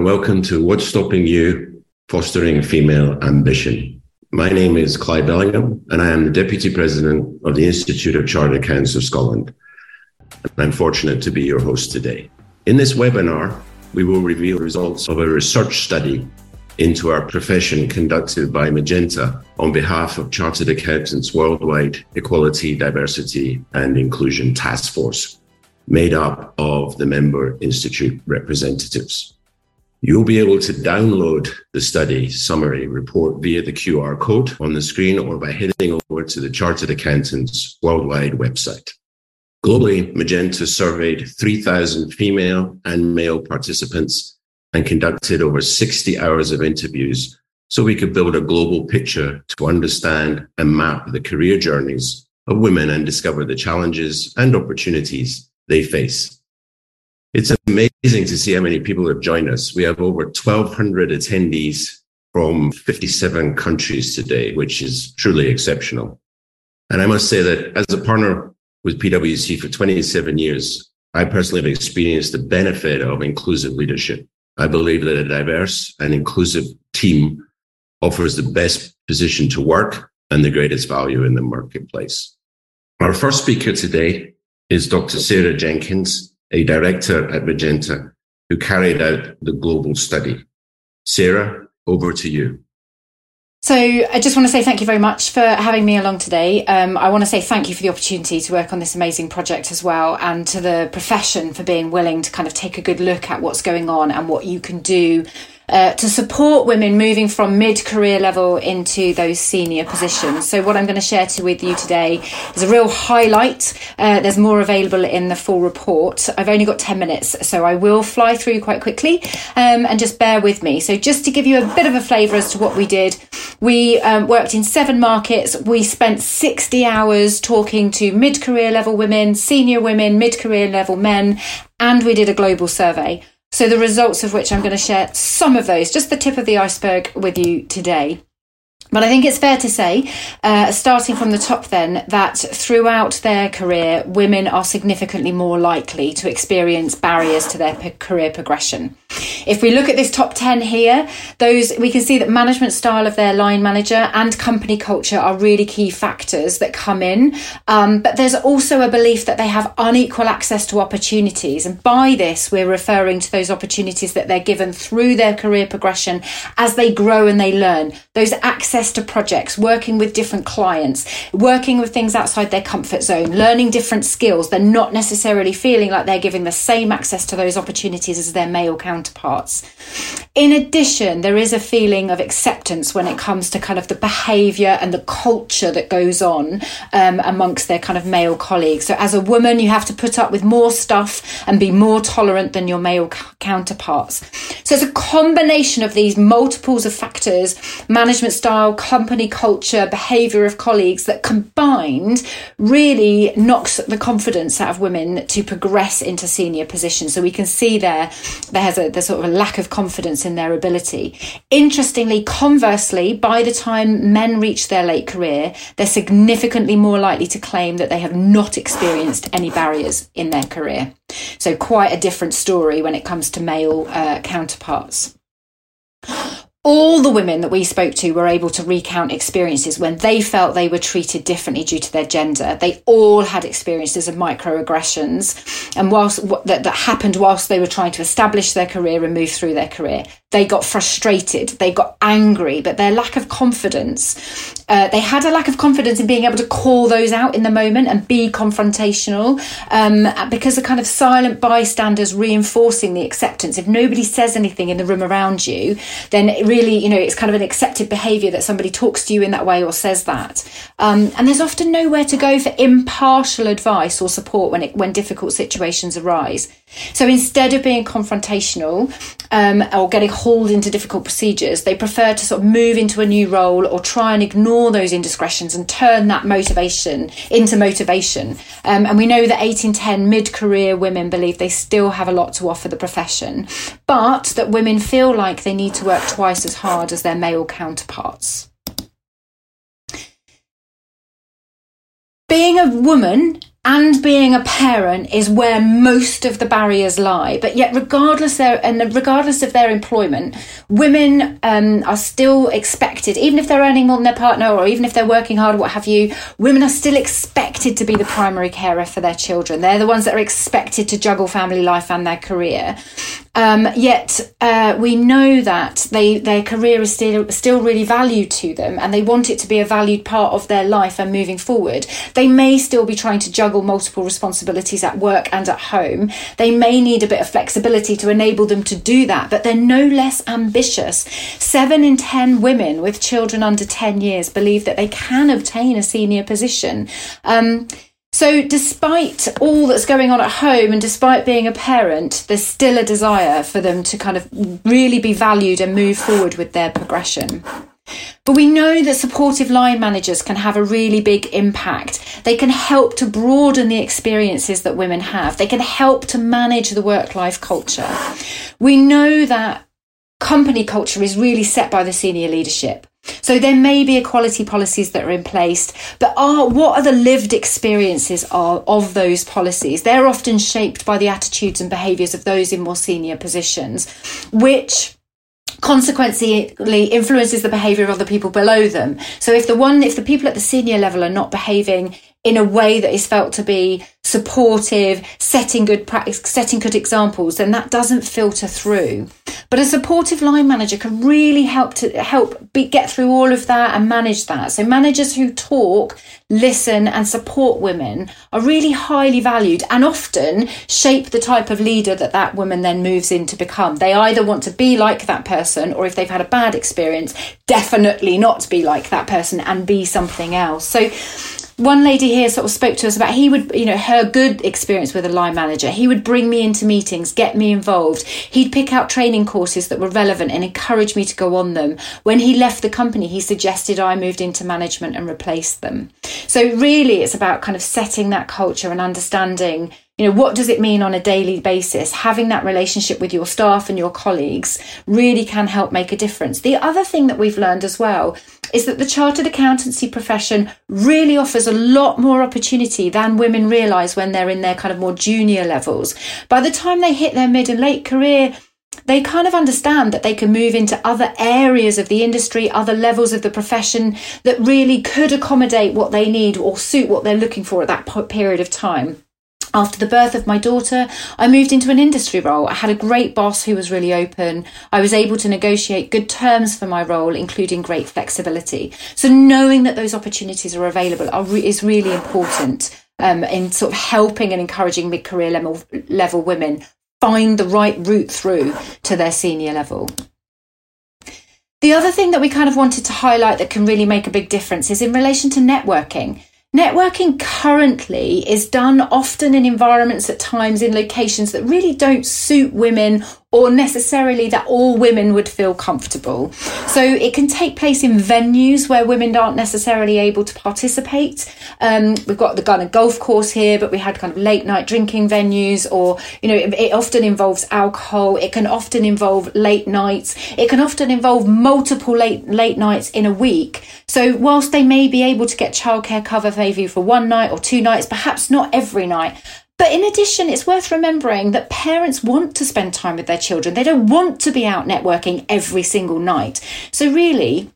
and welcome to What's Stopping You Fostering Female Ambition. My name is Clive Bellingham, and I am the Deputy President of the Institute of Chartered Accountants of Scotland. And I'm fortunate to be your host today. In this webinar, we will reveal results of a research study into our profession conducted by Magenta on behalf of Chartered Accountants Worldwide Equality, Diversity and Inclusion Task Force, made up of the member institute representatives. You'll be able to download the study summary report via the QR code on the screen or by heading over to the Chartered Accountants Worldwide website. Globally, Magenta surveyed 3,000 female and male participants and conducted over 60 hours of interviews so we could build a global picture to understand and map the career journeys of women and discover the challenges and opportunities they face. It's amazing to see how many people have joined us. We have over 1,200 attendees from 57 countries today, which is truly exceptional. And I must say that as a partner with PwC for 27 years, I personally have experienced the benefit of inclusive leadership. I believe that a diverse and inclusive team offers the best position to work and the greatest value in the marketplace. Our first speaker today is Dr. Sarah Jenkins a director at Magenta who carried out the global study. Sarah, over to you. So I just want to say thank you very much for having me along today. Um, I want to say thank you for the opportunity to work on this amazing project as well, and to the profession for being willing to kind of take a good look at what's going on and what you can do uh, to support women moving from mid career level into those senior positions. So, what I'm going to share to, with you today is a real highlight. Uh, there's more available in the full report. I've only got 10 minutes, so I will fly through quite quickly um, and just bear with me. So, just to give you a bit of a flavour as to what we did, we um, worked in seven markets. We spent 60 hours talking to mid career level women, senior women, mid career level men, and we did a global survey. So, the results of which I'm going to share some of those, just the tip of the iceberg with you today. But I think it's fair to say, uh, starting from the top, then, that throughout their career, women are significantly more likely to experience barriers to their career progression. If we look at this top 10 here, those we can see that management style of their line manager and company culture are really key factors that come in. Um, but there's also a belief that they have unequal access to opportunities. And by this, we're referring to those opportunities that they're given through their career progression as they grow and they learn. Those access to projects, working with different clients, working with things outside their comfort zone, learning different skills. They're not necessarily feeling like they're giving the same access to those opportunities as their male counterparts. In addition, there is a feeling of acceptance when it comes to kind of the behaviour and the culture that goes on um, amongst their kind of male colleagues. So, as a woman, you have to put up with more stuff and be more tolerant than your male c- counterparts. So, it's a combination of these multiples of factors management style, company culture, behaviour of colleagues that combined really knocks the confidence out of women to progress into senior positions. So, we can see there, there's a, there's sort of a lack of confidence in their ability. Interestingly, conversely, by the time men reach their late career, they're significantly more likely to claim that they have not experienced any barriers in their career. So, quite a different story when it comes to male uh, counterparts all the women that we spoke to were able to recount experiences when they felt they were treated differently due to their gender. They all had experiences of microaggressions, and whilst that, that happened whilst they were trying to establish their career and move through their career they got frustrated, they got angry, but their lack of confidence, uh, they had a lack of confidence in being able to call those out in the moment and be confrontational um, because the kind of silent bystanders reinforcing the acceptance. If nobody says anything in the room around you, then really, you know, it's kind of an accepted behavior that somebody talks to you in that way or says that. Um, and there's often nowhere to go for impartial advice or support when it, when difficult situations arise. So instead of being confrontational um, or getting hauled into difficult procedures, they prefer to sort of move into a new role or try and ignore those indiscretions and turn that motivation into motivation. Um, and we know that 8 in 10 mid career women believe they still have a lot to offer the profession, but that women feel like they need to work twice as hard as their male counterparts. Being a woman and being a parent is where most of the barriers lie. But yet, regardless their and regardless of their employment, women um, are still expected, even if they're earning more than their partner, or even if they're working hard, what have you. Women are still expected to be the primary carer for their children. They're the ones that are expected to juggle family life and their career. Um, yet uh, we know that they their career is still still really valued to them, and they want it to be a valued part of their life and moving forward. They may still be trying to juggle multiple responsibilities at work and at home. They may need a bit of flexibility to enable them to do that, but they're no less ambitious. Seven in ten women with children under ten years believe that they can obtain a senior position. Um, so, despite all that's going on at home and despite being a parent, there's still a desire for them to kind of really be valued and move forward with their progression. But we know that supportive line managers can have a really big impact. They can help to broaden the experiences that women have. They can help to manage the work life culture. We know that company culture is really set by the senior leadership. So there may be equality policies that are in place, but are what are the lived experiences are of those policies? They're often shaped by the attitudes and behaviours of those in more senior positions, which consequently influences the behavior of other people below them. So if the one, if the people at the senior level are not behaving in a way that is felt to be supportive, setting good practice, setting good examples, then that doesn't filter through. But a supportive line manager can really help to help be, get through all of that and manage that. So managers who talk, listen and support women are really highly valued and often shape the type of leader that that woman then moves in to become. They either want to be like that person or if they've had a bad experience, definitely not be like that person and be something else. So one lady here sort of spoke to us about he would, you know, her good experience with a line manager. He would bring me into meetings, get me involved. He'd pick out training courses that were relevant and encourage me to go on them. When he left the company, he suggested I moved into management and replaced them. So really it's about kind of setting that culture and understanding you know what does it mean on a daily basis? Having that relationship with your staff and your colleagues really can help make a difference. The other thing that we've learned as well is that the chartered accountancy profession really offers a lot more opportunity than women realize when they're in their kind of more junior levels. By the time they hit their mid and late career they kind of understand that they can move into other areas of the industry, other levels of the profession that really could accommodate what they need or suit what they're looking for at that period of time. After the birth of my daughter, I moved into an industry role. I had a great boss who was really open. I was able to negotiate good terms for my role, including great flexibility. So knowing that those opportunities are available are, is really important um, in sort of helping and encouraging mid-career level, level women find the right route through to their senior level. The other thing that we kind of wanted to highlight that can really make a big difference is in relation to networking. Networking currently is done often in environments at times in locations that really don't suit women or necessarily that all women would feel comfortable. So it can take place in venues where women aren't necessarily able to participate. Um, we've got the kind of golf course here, but we had kind of late night drinking venues, or you know, it, it often involves alcohol. It can often involve late nights. It can often involve multiple late late nights in a week. So whilst they may be able to get childcare cover maybe for one night or two nights, perhaps not every night, but in addition, it's worth remembering that parents want to spend time with their children. They don't want to be out networking every single night. So, really,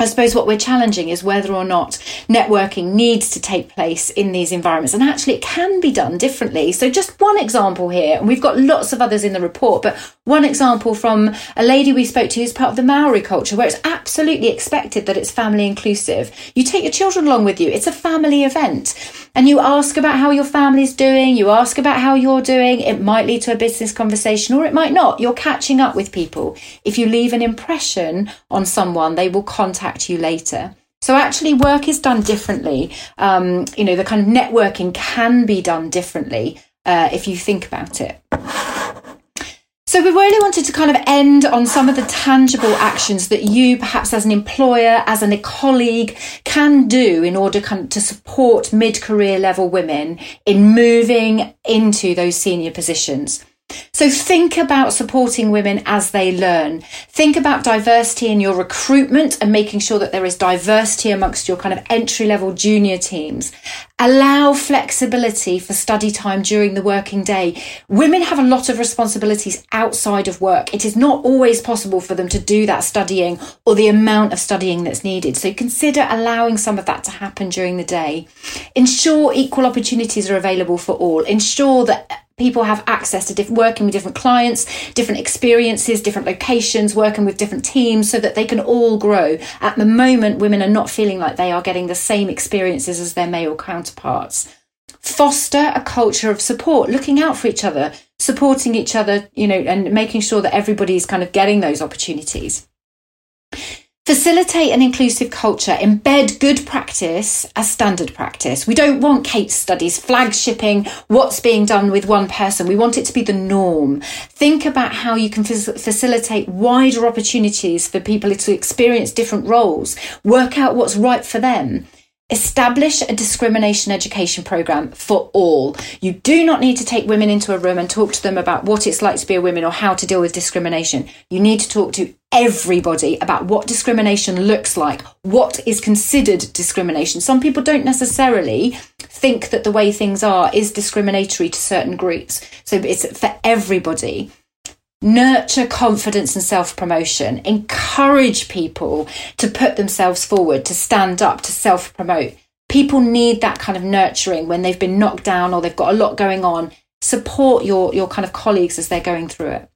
I suppose what we're challenging is whether or not networking needs to take place in these environments. And actually, it can be done differently. So, just one example here, and we've got lots of others in the report, but one example from a lady we spoke to who's part of the Maori culture, where it's absolutely expected that it's family inclusive. You take your children along with you, it's a family event. And you ask about how your family's doing, you ask about how you're doing. It might lead to a business conversation or it might not. You're catching up with people. If you leave an impression on someone, they will contact you later. So actually, work is done differently. Um, you know, the kind of networking can be done differently uh, if you think about it. So we really wanted to kind of end on some of the tangible actions that you, perhaps as an employer, as a colleague, can do in order to support mid-career level women in moving into those senior positions. So think about supporting women as they learn. Think about diversity in your recruitment and making sure that there is diversity amongst your kind of entry level junior teams. Allow flexibility for study time during the working day. Women have a lot of responsibilities outside of work. It is not always possible for them to do that studying or the amount of studying that's needed. So consider allowing some of that to happen during the day. Ensure equal opportunities are available for all. Ensure that people have access to diff- working with different clients, different experiences, different locations, working with different teams so that they can all grow. At the moment, women are not feeling like they are getting the same experiences as their male counterparts. Foster a culture of support, looking out for each other, supporting each other, you know, and making sure that everybody's kind of getting those opportunities. Facilitate an inclusive culture. Embed good practice as standard practice. We don't want case studies, flagshipping what's being done with one person. We want it to be the norm. Think about how you can facilitate wider opportunities for people to experience different roles. Work out what's right for them. Establish a discrimination education program for all. You do not need to take women into a room and talk to them about what it's like to be a woman or how to deal with discrimination. You need to talk to everybody about what discrimination looks like, what is considered discrimination. Some people don't necessarily think that the way things are is discriminatory to certain groups. So it's for everybody. Nurture confidence and self promotion. Encourage people to put themselves forward, to stand up, to self promote. People need that kind of nurturing when they've been knocked down or they've got a lot going on. Support your, your kind of colleagues as they're going through it.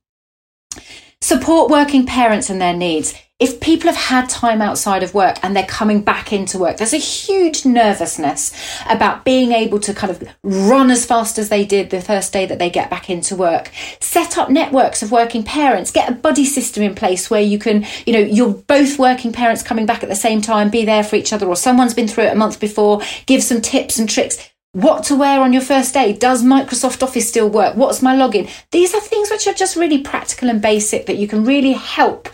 Support working parents and their needs. If people have had time outside of work and they're coming back into work, there's a huge nervousness about being able to kind of run as fast as they did the first day that they get back into work. Set up networks of working parents, get a buddy system in place where you can, you know, you're both working parents coming back at the same time, be there for each other, or someone's been through it a month before, give some tips and tricks what to wear on your first day. Does Microsoft Office still work? What's my login? These are things which are just really practical and basic that you can really help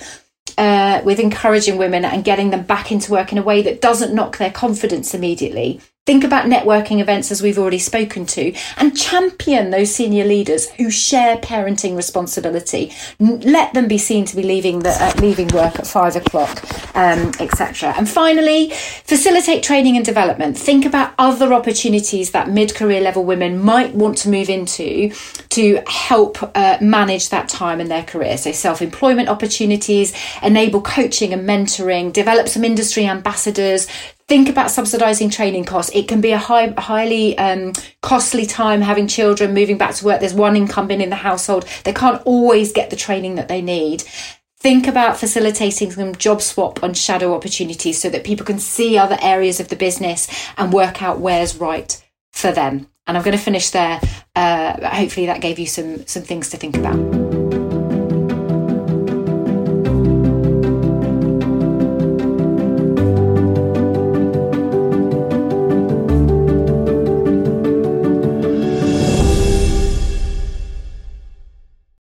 uh, with encouraging women and getting them back into work in a way that doesn't knock their confidence immediately. Think about networking events, as we've already spoken to, and champion those senior leaders who share parenting responsibility. Let them be seen to be leaving the uh, leaving work at five o'clock, um, etc. And finally, facilitate training and development. Think about other opportunities that mid-career level women might want to move into to help uh, manage that time in their career. So self-employment opportunities, enable coaching and mentoring, develop some industry ambassadors, think about subsidizing training costs. It can be a high, highly um, costly time having children moving back to work. There's one incumbent in the household. They can't always get the training that they need. Think about facilitating some job swap on shadow opportunities so that people can see other areas of the business and work out where's right for them. And I'm going to finish there. Uh, hopefully, that gave you some some things to think about.